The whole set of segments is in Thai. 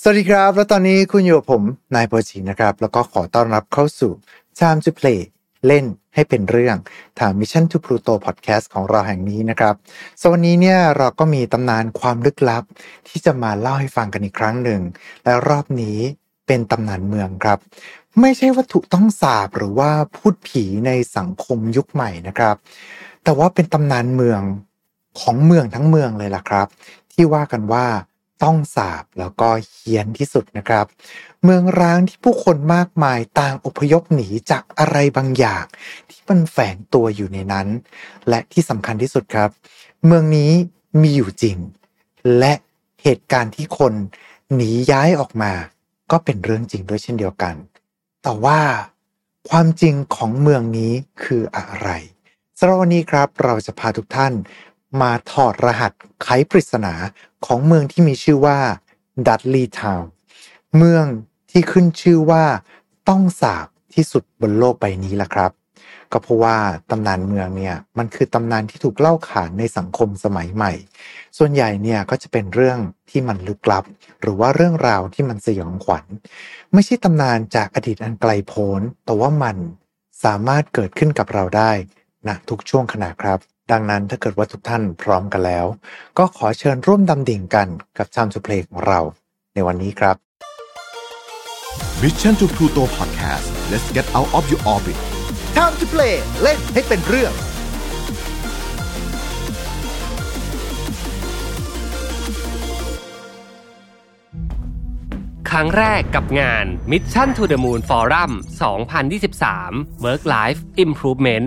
สวัสดีครับ แล้วตอนนี้คุณอยู่กับผมนายโปรชินะครับ แล้วก็ขอต้อนรับเข้าสู่ Time to Play เล่นให้เป็นเรื่องทาง Mission to Pluto Podcast ของเราแห่งนี้นะครับสวันนี้เนี่ยเราก็มีตำนานความลึกลับ ที่จะมาเล่าให้ฟังกันอีกครั้งหนึ่ง และรอบนี้เป็นตำนานเมืองครับ ไม่ใช่วัตถุต้องสาบหรือว่าพูดผีในสังคมยุคใหม่นะครับ แต่ว่าเป็นตำนานเมืองของเมืองทั้งเมืองเลยล่ะครับ ที่ว่ากันว่า ต้องสาบแล้วก็เฮี้ยนที่สุดนะครับ เมืองร้างที่ผู้คนมากมายต่างอพยพหนีจากอะไรบางอย่าง ที่มันแฝงตัวอยู่ในนั้น และที่สำคัญที่สุดครับ เมืองนี้มีอยู่จริง และเหตุการณ์ที่คนหนีย้ายออกมา ก็เป็นเรื่องจริงด้วยเช่นเดียวกัน แต่ว่าความจริงของเมืองนี้คืออะไรสำหรับวันนี้ครับ เราจะพาทุกท่าน มาถอดรหัสไขปริศนาของเมืองที่มีชื่อว่าดัตลีทาวน์เมืองที่ขึ้นชื่อว่าต้องสาบที่สุดบนโลกใบนี้ละครับ ก็เพราะว่าตำนานเมืองเนี่ยมันคือตำนานที่ถูกเล่าขานในสังคมสมัยใหม่ ส่วนใหญ่เนี่ยก็จะเป็นเรื่องที่มันลึกลับ หรือว่าเรื่องราวที่มันสยองขวัญ ไม่ใช่ตำนานจากอดีตอันไกลโพ้นแต่ว่ามันสามารถเกิดขึ้นกับเราได้ณทุกช่วงขณะครับ ดังนั้นถ้าเกิดว่าทุกท่านพร้อมกันแล้ว ก็ขอเชิญร่วมดำดิ่งกันกับ Time to Play ของเรา ในวันนี้ครับ Mission to Pluto Podcast let's get out of your orbit Time to Play เล่นให้เป็นเรื่องครั้งแรกกับงาน Mission to the Moon Forum 2023 Work Life Improvement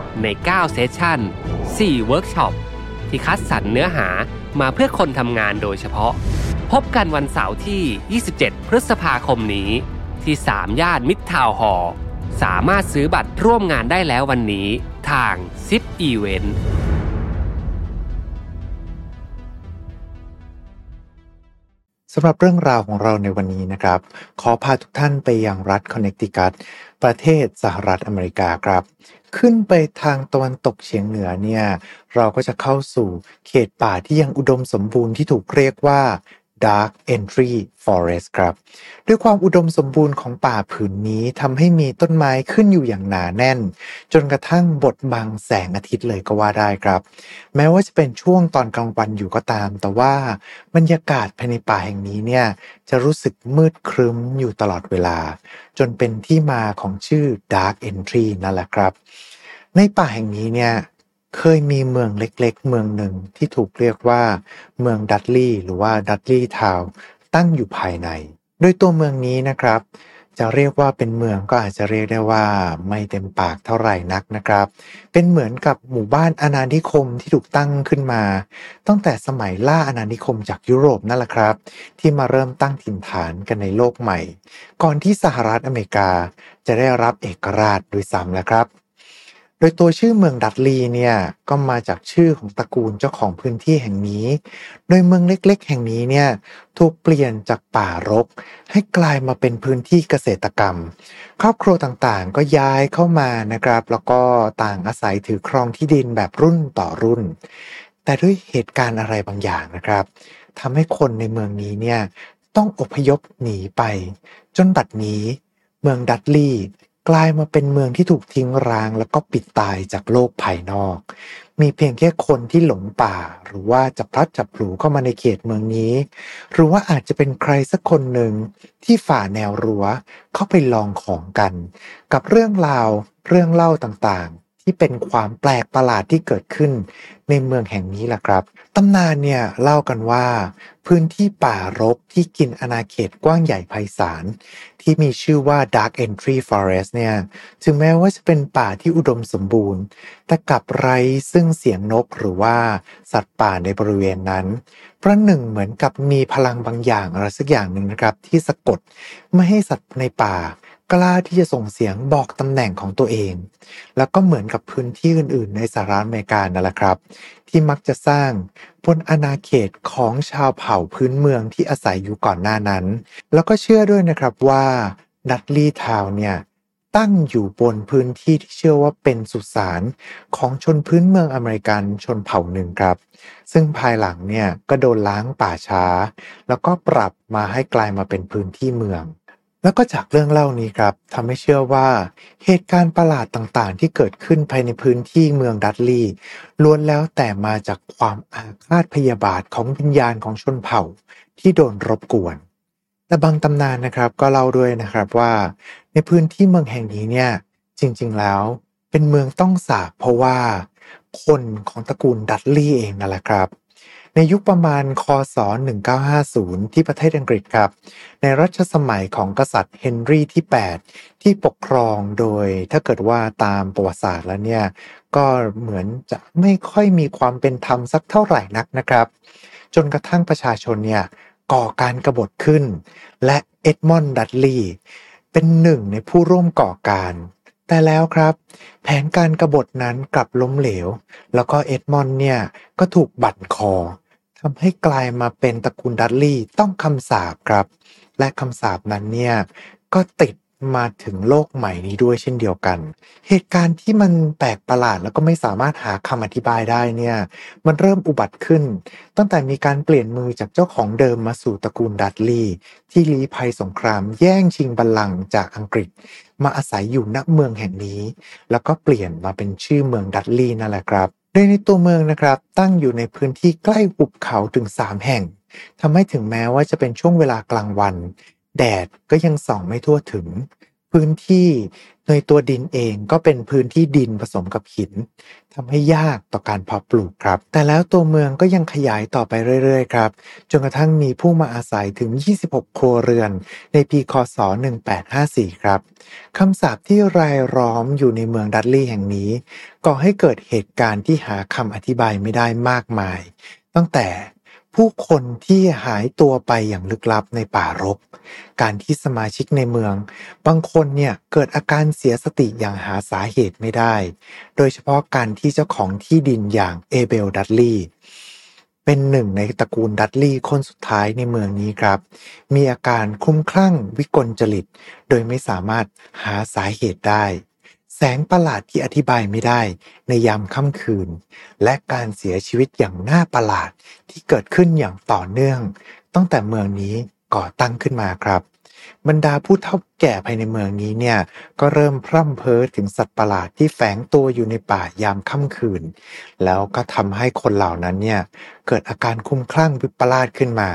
ใน 9 session 4 เวิร์กช็อป ที่คัดสรรเนื้อหามาเพื่อคนทำงานโดยเฉพาะ พบกันวันเสาร์ที่ 27 พฤษภาคมนี้ ที่ สามย่านมิตรทาวน์ฮอลล์สามารถซื้อบัตรร่วมงานได้แล้ววันนี้ทางซิป สำหรับเรื่องราวของเราในวันนี้นะครับ ขอพาทุกท่านไปยังรัฐคอนเนคติคัตประเทศสหรัฐอเมริกาครับ ขึ้นไปทางตะวันตกเฉียงเหนือเนี่ย เราก็จะเข้าสู่เขตป่าที่ยังอุดมสมบูรณ์ที่ถูกเรียกว่า Dark Entry Forest ครับ ด้วยความอุดมสมบูรณ์ของป่าผืนนี้ทำให้มีต้นไม้ขึ้นอยู่อย่างหนาแน่น จนกระทั่งบดบังแสงอาทิตย์เลยก็ว่าได้ครับ แม้ว่าจะเป็นช่วงตอนกลางวันอยู่ก็ตาม แต่ว่าบรรยากาศภายในป่าแห่งนี้เนี่ยจะรู้สึกมืดครึ้มอยู่ตลอดเวลา จนเป็นที่มาของชื่อ Dark Entry นั่นแหละครับ ในป่าแห่งนี้เนี่ย เคยมีเมืองเล็กๆ เมืองหนึ่งที่ถูกเรียกว่า เมืองดัตลีย์หรือว่าดัตลีย์ทาวตั้งอยู่ภายใน โดยตัวเมืองนี้นะครับ จะเรียกว่าเป็นเมืองก็อาจจะเรียกได้ว่าไม่เต็มปากเท่าไหร่นักนะครับ เป็นเหมือนกับหมู่บ้านอาณานิคมที่ถูกตั้งขึ้นมา ตั้งแต่สมัยล่าอาณานิคมจากยุโรปนั่นแหละครับ ที่มาเริ่มตั้งถิ่นฐานกันในโลกใหม่ ก่อนที่สหรัฐอเมริกาจะได้รับเอกราชโดยซ้ำแล้วครับ โดยตัวชื่อเมืองดัตลีเนี่ยก็มาจากชื่อของตระกูลเจ้าของพื้นที่แห่งนี้ โดยเมืองเล็กๆ แห่งนี้เนี่ยถูกเปลี่ยนจากป่ารก ให้กลายมาเป็นพื้นที่เกษตรกรรม ครอบครัวต่างๆ ก็ย้ายเข้ามานะครับ แล้วก็ต่างอาศัยถือครองที่ดินแบบรุ่นต่อรุ่น แต่ด้วยเหตุการณ์อะไรบางอย่างนะครับทำให้คนในเมืองนี้เนี่ยต้องอพยพหนีไป จนบัดนี้เมืองดัตลี กลายมาเป็นเมืองที่ถูกทิ้งร้างแล้วก็ปิดตายจากโลกภายนอก มีเพียงแค่คนที่หลงป่า หรือว่าจะพลัดจับผลูเข้ามาในเขตเมืองนี้ หรือว่าอาจจะเป็นใครสักคนหนึ่งที่ฝ่าแนวรั้วเข้าไปลองของกัน กับเรื่องราวเรื่องเล่าต่าง ที่เป็นความแปลกประหลาดที่เกิดขึ้นในเมืองแห่งนี้แหละครับตำนานเนี่ยเล่ากันว่า พื้นที่ป่ารกที่กินอาณาเขตกว้างใหญ่ไพศาลที่มีชื่อว่า Dark Entry Forest เนี่ยถึงแม้ว่าจะเป็นป่าที่อุดมสมบูรณ์ แต่กลับไร้ซึ่งเสียงนกหรือว่าสัตว์ป่าในบริเวณนั้นประหนึ่งเหมือนกับมีพลังบางอย่างอะไรสักอย่างหนึ่งนะครับ ที่สะกดไม่ให้สัตว์ในป่า กล้าที่จะส่งเสียงบอกตำแหน่งของตัวเอง แล้วก็เหมือนกับพื้นที่อื่น ๆ ในสหรัฐอเมริกานั่นแหละครับ ที่มักจะสร้างบนอาณาเขตของชาวเผ่าพื้นเมืองที่อาศัยอยู่ก่อนหน้านั้น แล้วก็เชื่อด้วยนะครับว่าดัตลีทาวเนี่ยตั้งอยู่บนพื้นที่ที่เชื่อว่าเป็นสุสานของชนพื้นเมืองอเมริกันชนเผ่าหนึ่งครับ ซึ่งภายหลังเนี่ยก็โดนล้างป่าช้า แล้วก็ปรับมาให้กลายมาเป็นพื้นที่เมือง แล้วก็จากเรื่องเล่านี้ครับทำให้เชื่อว่า เหตุการณ์ประหลาดต่างๆ ที่เกิดขึ้นภายในพื้นที่เมืองดัตลีล้วนแล้วแต่มาจากความอาฆาตพยาบาทของวิญญาณของชนเผ่าที่โดนรบกวนแต่บางตำนานนะครับก็เล่าด้วยนะครับว่า ในพื้นที่เมืองแห่งนี้เนี่ยจริงๆแล้ว เป็นเมืองต้องสาบเพราะว่า คนของตระกูลดัตลีเองนั่นแหละครับ ในยุคประมาณคศ 1950 ที่ประเทศอังกฤษครับ ในรัชสมัยของกษัตริย์เฮนรี่ที่ 8 ที่ปกครองโดยถ้าเกิดว่าตามประวัติศาสตร์แล้วเนี่ย ก็เหมือนจะไม่ค่อยมีความเป็นธรรมสักเท่าไหร่นักนะครับ จนกระทั่งประชาชนเนี่ยก่อการกรบฏขึ้น และเอ็ดมอนด์ดัตลีย์เป็นหนึ่งในผู้ร่วมก่อการแต่แล้วครับ แผนการกรบฏนั้นกลับล้มเหลว แล้วก็เอ็ดมอนด์เนี่ยก็ถูกบั่นคอ ทำให้กลายมาเป็นตระกูลดัตลี่ต้องคำสาปครับ และคำสาปนั้นเนี่ยก็ติดมาถึงโลกใหม่นี้ด้วยเช่นเดียวกัน เหตุการณ์ที่มันแปลกประหลาดแล้วก็ไม่สามารถหาคำอธิบายได้เนี่ย มันเริ่มอุบัติขึ้น ตั้งแต่มีการเปลี่ยนมือจากเจ้าของเดิมมาสู่ตระกูลดัตลี่ที่ลี้ภัยสงครามแย่งชิงบัลลังก์จากอังกฤษ มาอาศัยอยู่ณเมืองแห่งนี้ แล้วก็เปลี่ยนมาเป็นชื่อเมืองดัตลี่นั่นแหละครับ โดยในตัวเมืองนะครับตั้งอยู่ในพื้นที่ใกล้หุบเขาถึง 3 แห่งทำให้ถึงแม้ว่าจะเป็นช่วงเวลากลางวัน แดดก็ยังส่องไม่ทั่วถึง พื้นที่ในตัวดินเองก็เป็นพื้นที่ดินผสมกับหินทำให้ยากต่อการเพาะปลูกครับ แต่แล้วตัวเมืองก็ยังขยายต่อไปเรื่อยๆครับจนกระทั่งมีผู้มาอาศัยถึง 26 ครัวเรือน ในปีคศ 1854 ครับคำสาปที่รายล้อมอยู่ในเมืองดัตลี่แห่งนี้ ก่อให้เกิดเหตุการณ์ที่หาคำอธิบายไม่ได้มากมาย ตั้งแต่ผู้คนที่หายตัวไปอย่างลึกลับในป่ารก การที่สมาชิกในเมือง บางคนเนี่ยเกิดอาการเสียสติอย่างหาสาเหตุไม่ได้ โดยเฉพาะการที่เจ้าของที่ดินอย่างเอเบลดัตลีย์เป็นหนึ่งในตระกูลดัตลีย์คนสุดท้ายในเมืองนี้ครับ มีอาการคุ้มคลั่งวิกลจริต โดยไม่สามารถหาสาเหตุได้ แสงประหลาดที่อธิบายไม่ได้ในยามค่ำคืน และการเสียชีวิตอย่างน่าประหลาดที่เกิดขึ้นอย่างต่อเนื่อง ตั้งแต่เมืองนี้ก่อตั้งขึ้นมาครับ บรรดาผู้เฒ่าแก่ภายในเมืองนี้เนี่ยก็เริ่มพร่ำเพ้อถึงสัตว์ประหลาดที่แฝงตัวอยู่ในป่ายามค่ำคืน แล้วก็ทำให้คนเหล่านั้นเนี่ยเกิดอาการคุ้มคลั่งวิปลาสขึ้นมา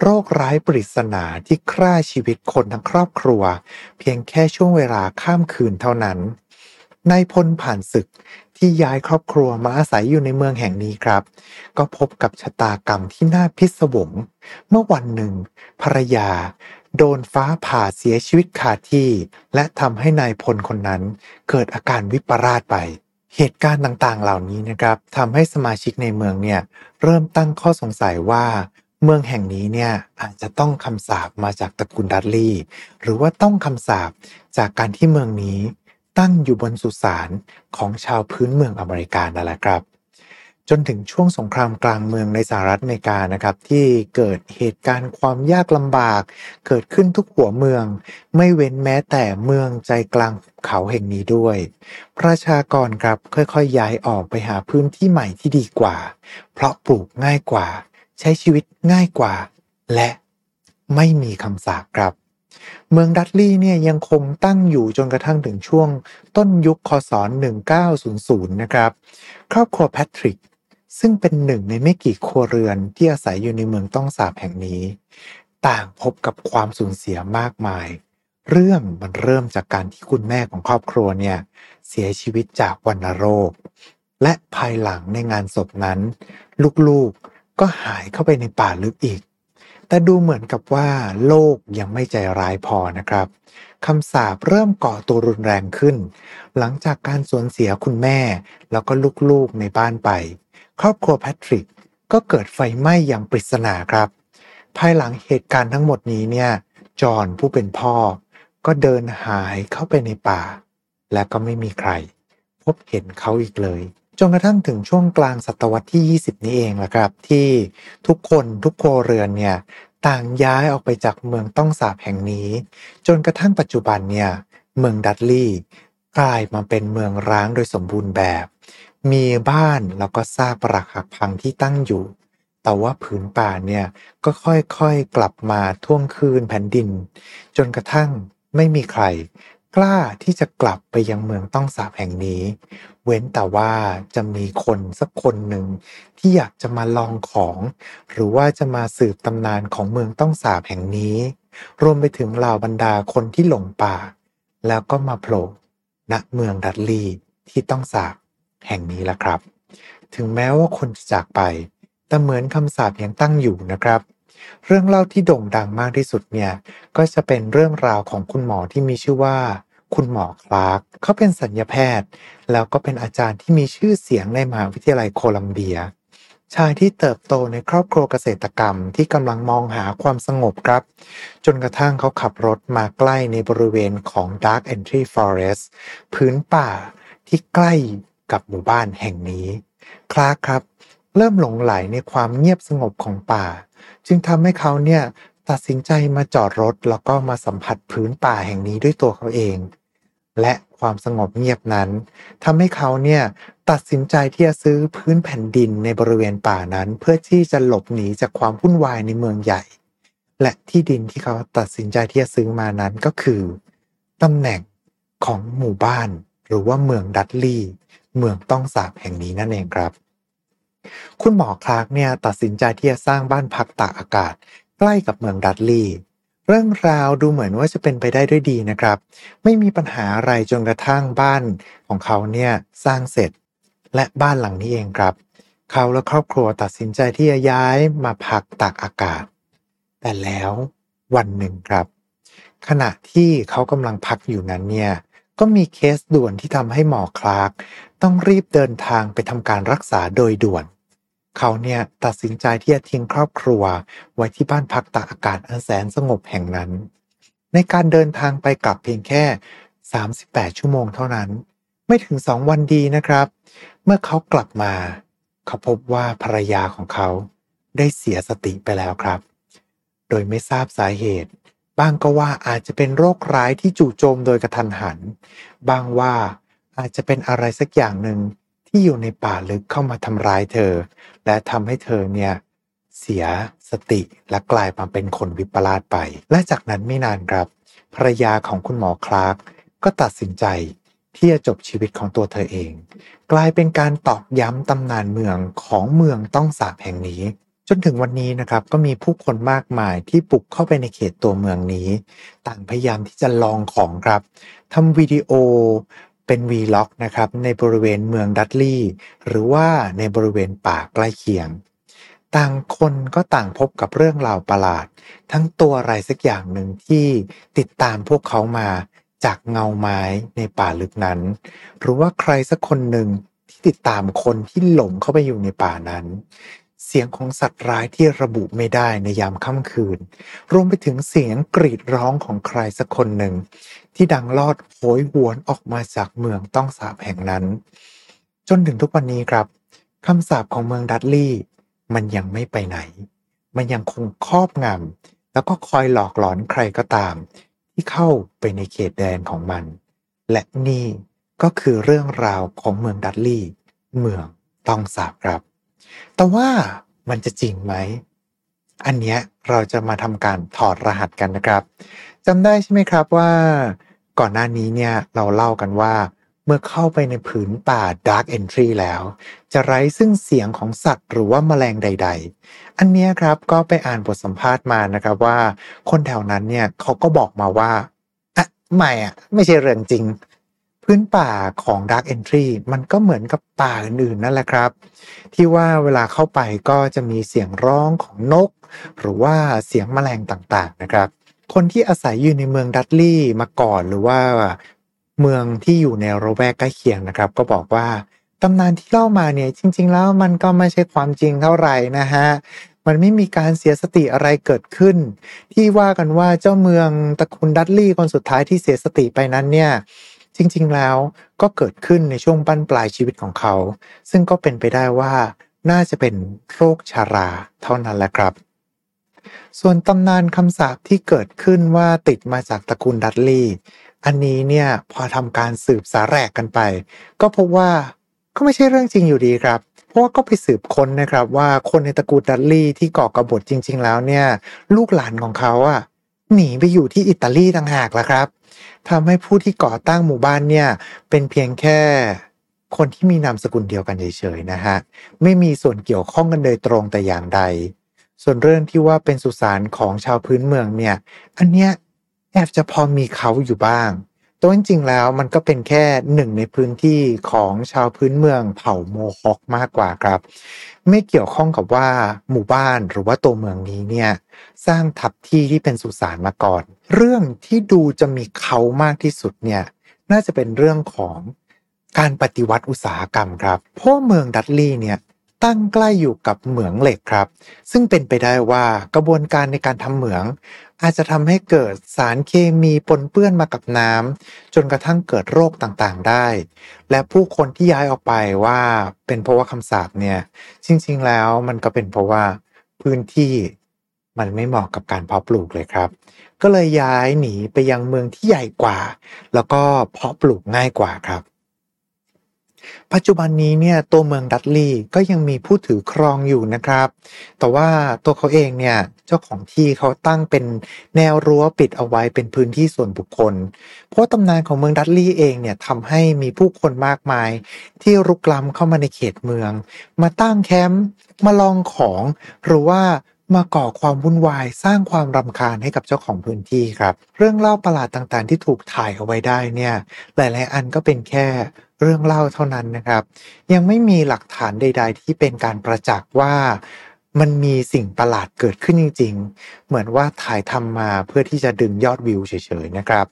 โรคร้ายปริศนาที่ฆ่าชีวิตคนทั้งครอบครัว เพียงแค่ช่วงเวลาข้ามคืนเท่านั้น นายพลผ่านศึกที่ย้ายครอบครัวมาอาศัยอยู่ในเมืองแห่งนี้ครับ ก็พบกับชะตากรรมที่น่าพิศวง เมื่อวันหนึ่ง ภรรยา โดนฟ้าผ่าเสียชีวิตขาดที่ และทำให้นายพลคนนั้น เกิดอาการวิปลาสไป เหตุการณ์ต่างๆ เหล่านี้นะครับทำให้สมาชิกในเมืองเนี่ยเริ่มตั้งข้อสงสัยว่าเมืองแห่งนี้เนี่ยอาจจะต้องคำสาปมาจากตระกูลดัตลีย์หรือว่าต้องคำสาปจากการที่เมืองนี้ ตั้งอยู่บนสุสานของชาวพื้นเมืองอเมริกานั่นแหละครับ จนถึงช่วงสงครามกลางเมืองในสหรัฐอเมริกานะครับที่เกิดเหตุการณ์ความยากลำบาก เกิดขึ้นทุกหัวเมือง ไม่เว้นแม้แต่เมืองใจกลางเขาแห่งนี้ด้วย ประชากรครับค่อยๆย้ายออกไปหาพื้นที่ใหม่ที่ดีกว่า เพราะปลูกง่ายกว่า ใช้ชีวิตง่ายกว่า และไม่มีคำสาปครับ เมืองดัตลีย์เนี่ยยังคงตั้งอยู่จนกระทั่งถึงช่วงต้นยุคคศ 1900 นะครับ ครอบครัวแพทริกซึ่งเป็นหนึ่งในไม่กี่ครัวเรือนที่อาศัยอยู่ในเมืองต้องสาบแห่งนี้ ต่างพบกับความสูญเสียมากมาย เรื่องมันเริ่มจากการที่คุณแม่ของครอบครัวเนี่ยเสียชีวิตจากวัณโรค และภายหลังในงานศพนั้น ลูกๆก็หายเข้าไปในป่าลึกอีก แต่ดูเหมือนกับว่าโลกยังไม่ใจร้ายพอนะครับคำสาปเริ่มก่อตัวรุนแรงขึ้น หลังจากการสูญเสียคุณแม่ แล้วก็ลูกๆในบ้านไป ครอบครัวแพทริกก็เกิดไฟไหม้อย่างปริศนาครับ ภายหลังเหตุการณ์ทั้งหมดนี้เนี่ยจอห์นผู้เป็นพ่อ ก็เดินหายเข้าไปในป่า และก็ไม่มีใคร พบเห็นเขาอีกเลย จนกระทั่งถึงช่วงกลางศตวรรษที่ 20 นี้เองละครับ ที่ทุกคนทุกครัวเรือนเนี่ยต่างย้ายออกไปจากเมืองต้องสาบแห่งนี้ จนกระทั่งปัจจุบันเนี่ยเมืองดัตลีย์กลายมาเป็นเมืองร้างโดยสมบูรณ์แบบ มีบ้านแล้วก็ซากปรักหักพังที่ตั้งอยู่ แต่ว่าผืนป่าเนี่ยก็ค่อยๆกลับมาท่วงคืนแผ่นดิน จนกระทั่งไม่มีใคร กล้าที่จะกลับไปยังเมืองต้องสาบแห่งนี้ เว้นแต่ว่าจะมีคนสักคนหนึ่งที่อยากจะมาลองของ หรือว่าจะมาสืบตำนานของเมืองต้องสาบแห่งนี้ รวมไปถึงเหล่าบรรดาคนที่หลงป่า แล้วก็มาโผล่ณเมืองดัตลีที่ต้องสาบแห่งนี้ละครับ ถึงแม้ว่าคนจะจากไปแต่เหมือนคำสาปยังตั้งอยู่นะครับ เรื่องเล่าที่โด่งดังมากที่สุดเนี่ย ก็จะเป็นเรื่องราวของคุณหมอที่มีชื่อว่า คุณหมอคลาร์กเขาเป็นสัญญาแพทย์ แล้วก็เป็นอาจารย์ที่มีชื่อเสียงในมหาวิทยาลัยโคลัมเบีย ชายที่เติบโตในครอบครัวเกษตรกรรมที่กำลังมองหาความสงบครับ จนกระทั่งเขาขับรถมาใกล้ในบริเวณของ Dark Entry Forest พื้นป่าที่ใกล้กับหมู่บ้านแห่งนี้ คลาร์กครับ เริ่มหลงไหลในความเงียบสงบของป่า จึงทำให้เขาเนี่ยตัดสินใจมาจอดรถแล้วก็มาสัมผัสพื้นป่าแห่งนี้ด้วยตัวเขาเอง และความสงบเงียบนั้นทำให้เขาเนี่ยตัดสินใจที่จะซื้อพื้นแผ่นดินในบริเวณป่านั้น เพื่อที่จะหลบหนีจากความวุ่นวายในเมืองใหญ่ และที่ดินที่เขาตัดสินใจที่จะซื้อมานั้นก็คือตำแหน่งของหมู่บ้าน หรือว่าเมืองดัตลีย์เมืองต้องสาปแห่งนี้นั่นเองครับ คุณหมอคลาร์กเนี่ยตัดสินใจที่จะสร้างบ้านพักตากอากาศ ใกล้กับเมืองดัตลีย์เรื่องราวดูเหมือนว่าจะเป็นไปได้ด้วยดีนะครับ ไม่มีปัญหาอะไรจนกระทั่งบ้านของเขาเนี่ยสร้างเสร็จ และบ้านหลังนี้เองครับ เขาและครอบครัวตัดสินใจที่จะย้ายมาพักตากอากาศ แต่แล้ววันหนึ่งครับ ขณะที่เขากำลังพักอยู่นั้นเนี่ยก็มีเคสด่วนที่ทำให้หมอคลาร์กต้องรีบเดินทางไปทำการรักษาโดยด่วน เขาเนี่ยตัดสินใจที่จะทิ้งครอบครัว ไว้ที่บ้านพักตากอากาศอันแสนสงบแห่งนั้น ในการเดินทางไปกลับเพียงแค่ 38 ชั่วโมงเท่านั้น ไม่ถึงสองวันดีนะครับ เมื่อเขากลับมา เขาพบว่าภรรยาของเขาได้เสียสติไปแล้วครับ โดยไม่ทราบสาเหตุบางก็ว่าอาจจะเป็นโรคร้ายที่จู่โจมโดยกระทันหันบางว่าอาจจะเป็นอะไรสักอย่างหนึ่ง ที่อยู่ในป่าลึกเข้ามาทำร้ายเธอ และทำให้เธอเนี่ยเสียสติและกลายมาเป็นคนวิปลาสไป และจากนั้นไม่นานครับภรรยาของคุณหมอคลาร์กก็ตัดสินใจที่จะจบชีวิตของตัวเธอเอง กลายเป็นการตอกย้ำตำนานเมืองของเมืองต้องสาปแห่งนี้ จนถึงวันนี้นะครับก็มีผู้คนมากมายที่บุกเข้าไปในเขตตัวเมืองนี้ ต่างพยายามที่จะลองของครับทำวิดีโอ เป็น vlog นะครับในบริเวณเมืองดัตลีย์หรือว่าในบริเวณป่าใกล้เคียง ต่างคนก็ต่างพบกับเรื่องราวประหลาด ทั้งตัวอะไรสักอย่างหนึ่งที่ติดตามพวกเขามาจากเงาไม้ในป่าลึกนั้น หรือว่าใครสักคนหนึ่งที่ติดตามคนที่หลงเข้าไปอยู่ในป่านั้น เสียงของสัตว์ร้ายที่ระบุไม่ได้ในยามค่ำคืน รวมไปถึงเสียงกรีดร้องของใครสักคนหนึ่ง ที่ดังลอดโหยหวนออกมาจากเมืองต้องสาบแห่งนั้น จนถึงทุกวันนี้ครับคำสาปของเมืองดัตลีย์มันยังไม่ไปไหน มันยังคงครอบงำแล้วก็คอยหลอกหลอนใครก็ตาม ที่เข้าไปในเขตแดนของมัน และนี่ก็คือเรื่องราวของเมืองดัตลีย์เมืองต้องสาบครับ แต่ว่ามันจะจริงไหม อันเนี้ยเราจะมาทำการถอดรหัสกันนะครับจำได้ใช่ไหมครับว่า ก่อนหน้านี้เนี่ยเราเล่ากันว่า เมื่อเข้าไปในผืนป่า Dark Entry แล้ว จะไร้ซึ่งเสียงของสัตว์หรือว่าแมลงใด ๆ อันนี้ครับก็ไปอ่านบทสัมภาษณ์มานะครับว่า คนแถวนั้นเนี่ยเขาก็บอกมาว่าอะไม่อะไม่ใช่เรื่องจริง พื้นป่าของ Dark Entry มันก็เหมือนกับป่าอื่นๆนั่นแหละครับ ที่ว่าเวลาเข้าไปก็จะมีเสียงร้องของนก หรือว่าเสียงแมลงต่างๆนะครับ คนที่อาศัยอยู่ในเมืองดัตลี่มาก่อนหรือว่าเมืองที่อยู่ในระแวกใกล้เคียงนะครับ ก็บอกว่าตำนานที่เล่ามาเนี่ยจริง ๆ แล้วมันก็ไม่ใช่ความจริงเท่าไหร่นะฮะมันไม่มีการเสียสติอะไรเกิดขึ้น ที่ว่ากันว่าเจ้าเมืองตระกูลดัตลี่คนสุดท้ายที่เสียสติไปนั้นเนี่ย จริง ๆ แล้วก็เกิดขึ้นในช่วงบั้นปลายชีวิตของเขา ซึ่งก็เป็นไปได้ว่าน่าจะเป็นโรคชาราเท่านั้นแหละครับ ส่วนตำนานคำสาปที่เกิดขึ้นว่าติดมาจากตระกูลดัตลี่อันนี้เนี่ยพอทำการสืบสาแรกกันไป ก็พบว่าก็ไม่ใช่เรื่องจริงอยู่ดีครับ เพราะว่าก็ไปสืบค้นนะครับว่าคนในตระกูลดัตลี่ที่ก่อกระบฏจริง ๆ แล้วเนี่ย ลูกหลานของเขาอะหนีไปอยู่ที่อิตาลีต่างหากแล้วครับ ทำให้ผู้ที่ก่อตั้งหมู่บ้านเนี่ย เป็นเพียงแค่คนที่มีนามสกุลเดียวกันเฉยๆนะฮะ ไม่มีส่วนเกี่ยวข้องกันโดยตรงแต่อย่างใด ส่วนเรื่องที่ว่าเป็นสุสานของชาวพื้นเมืองเนี่ย อันเนี้ยแอบจะพอมีเขาอยู่บ้าง ตัวจริงๆแล้วมันก็เป็นแค่หนึ่งในพื้นที่ของชาวพื้นเมืองเผ่าโมฮอคมากกว่าครับ ไม่เกี่ยวข้องกับว่าหมู่บ้านหรือว่าตัวเมืองนี้เนี่ยสร้างทับที่ที่เป็นสุสานมาก่อน เรื่องที่ดูจะมีเขามากที่สุดเนี่ยน่าจะเป็นเรื่องของการปฏิวัติอุตสาหกรรมครับเพราะเมืองดัตลีเนี่ย ตั้งใกล้อยู่กับเหมืองเหล็กครับ ซึ่งเป็นไปได้ว่ากระบวนการในการทำเหมือง อาจจะทำให้เกิดสารเคมีปนเปื้อนมากับน้ำจนกระทั่งเกิดโรคต่างๆได้ และผู้คนที่ย้ายออกไปว่าเป็นเพราะว่าคำสาปเนี่ย จริงๆแล้วมันก็เป็นเพราะว่าพื้นที่มันไม่เหมาะกับการเพาะปลูกเลยครับ ก็เลยย้ายหนีไปยังเมืองที่ใหญ่กว่า แล้วก็เพาะปลูกง่ายกว่าครับ ปัจจุบันนี้เนี่ยตัวเมืองดัตลีก็ยังมีผู้ถือครองอยู่นะครับ แต่ว่าตัวเขาเองเนี่ยเจ้าของที่เขาตั้งเป็นแนวรั้วปิดเอาไว้เป็นพื้นที่ส่วนบุคคล เพราะตำนานของเมืองดัตลีเองเนี่ยทำให้มีผู้คนมากมาย ที่รุกล้ำเข้ามาในเขตเมือง มาตั้งแคมป์มาลองของหรือว่ามาก่อความวุ่นวายสร้างความรำคาญให้กับเจ้าของพื้นที่ครับ เรื่องเล่าประหลาดต่างๆ ที่ถูกถ่ายเอาไว้ได้เนี่ย หลายๆอันก็เป็นแค่ เรื่องเล่าเท่านั้นนะครับ ยังไม่มีหลักฐานใด ๆ ที่เป็นการประจักษ์ว่ามันมีสิ่งประหลาดเกิดขึ้นจริง ๆ เหมือนว่าถ่ายทำมาเพื่อที่จะดึงยอดวิวเฉยๆนะครับ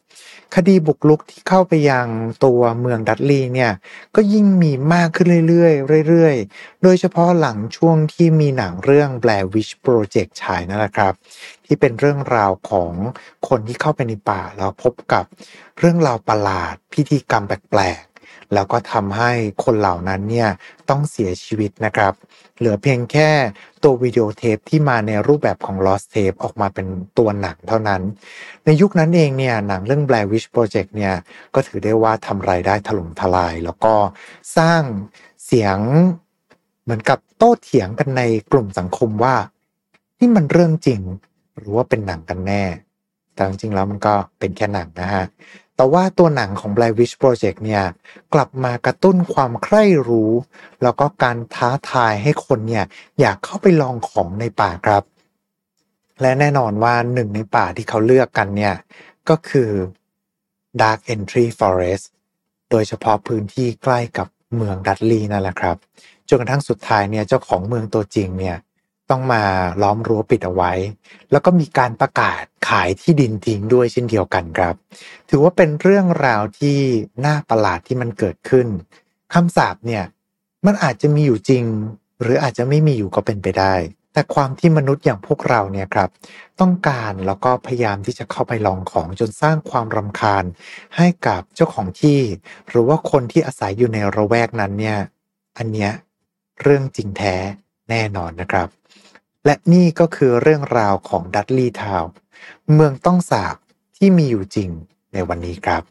คดีบุกลุกที่เข้าไปยังตัวเมืองดัตลีเนี่ย ก็ยิ่งมีมากขึ้นเรื่อยๆเรื่อยๆ โดยเฉพาะหลังช่วงที่มีหนังเรื่อง Blair Witch Project ฉายนั่นแหละครับ ที่เป็นเรื่องราวของคนที่เข้าไปในป่าแล้วพบกับเรื่องราวประหลาดพิธีกรรมแปลก แล้วก็ทำให้คนเหล่านั้นเนี่ยต้องเสียชีวิตนะครับ เหลือเพียงแค่ตัววิดีโอเทปที่มาในรูปแบบของ Lost Tape ออกมาเป็นตัวหนังเท่านั้น ในยุคนั้นเองเนี่ยหนังเรื่อง Blair Witch Project เนี่ยก็ถือได้ว่าทำรายได้ถล่มทลาย แล้วก็สร้างเสียงเหมือนกับโต้เถียงกันในกลุ่มสังคมว่านี่มันเรื่องจริงหรือว่าเป็นหนังกันแน่ แต่จริงๆแล้วมันก็เป็นแค่หนังนะฮะ แต่ว่าตัวหนังของ Blair Witch Project เนี่ยกลับมากระตุ้นความใคร่รู้ แล้วก็การท้าทายให้คนเนี่ยอยากเข้าไปลองของในป่าครับ และแน่นอนว่าหนึ่งในป่าที่เขาเลือกกันเนี่ยก็คือ Dark Entry Forest โดยเฉพาะพื้นที่ใกล้กับเมืองดัตลีนั่นแหละครับจนกระทั่งสุดท้ายเนี่ยเจ้าของเมืองตัวจริงเนี่ย ต้องมาล้อมรั้วปิดเอาไว้ แล้วก็มีการประกาศขายที่ดินทิ้งด้วยเช่นเดียวกันครับ ถือว่าเป็นเรื่องราวที่น่าประหลาดที่มันเกิดขึ้นคำสาปเนี่ยมันอาจจะมีอยู่จริง หรืออาจจะไม่มีอยู่ก็เป็นไปได้ แต่ความที่มนุษย์อย่างพวกเราเนี่ยครับ ต้องการแล้วก็พยายามที่จะเข้าไปลองของจนสร้างความรำคาญ ให้กับเจ้าของที่ หรือว่าคนที่อาศัยอยู่ในระแวกนั้นเนี่ย อันเนี้ยเรื่องจริงแท้แน่นอนนะครับ และนี่ก็คือเรื่องราวของดัตลีทาวเมืองต้องสาบที่มีอยู่จริงในวันนี้ครับ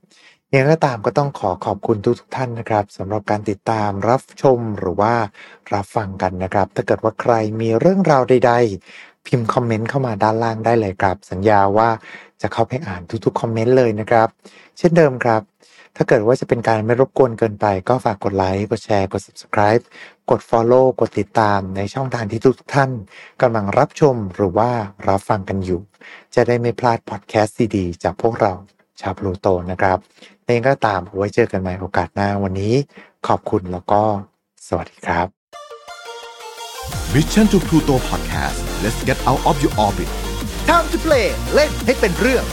ยังก็ตามก็ต้องขอขอบคุณทุกทท่านนะครับสำหรับการติดตามรับชมหรือว่ารับฟังกันนะครับ ถ้าเกิดว่าใครมีเรื่องราวใด ๆ พิมพ์คอมเมนต์เข้ามาด้านล่างได้เลยครับ สัญญาว่า จะเข้าไปอ่านทุกๆคอมเมนต์เลยนะครับ เช่นเดิมครับ ถ้าเกิดว่าจะเป็นการไม่รบกวนเกินไป ก็ฝากกดไลค์กดแชร์กด subscribe กด follow กดติดตามในช่องทางที่ทุกท่านกำลังรับชมหรือว่ารับฟังกันอยู่ จะได้ไม่พลาดพอดแคสต์ดีๆจากพวกเราชาวพลูโตนะครับนี่ก็ตามไว้เจอกันใหม่โอกาสหน้าวันนี้ ขอบคุณแล้วก็ สวัสดีครับ Mission to Pluto Podcast let's get out of your orbit Time to Play เล่นให้เป็นเรื่อง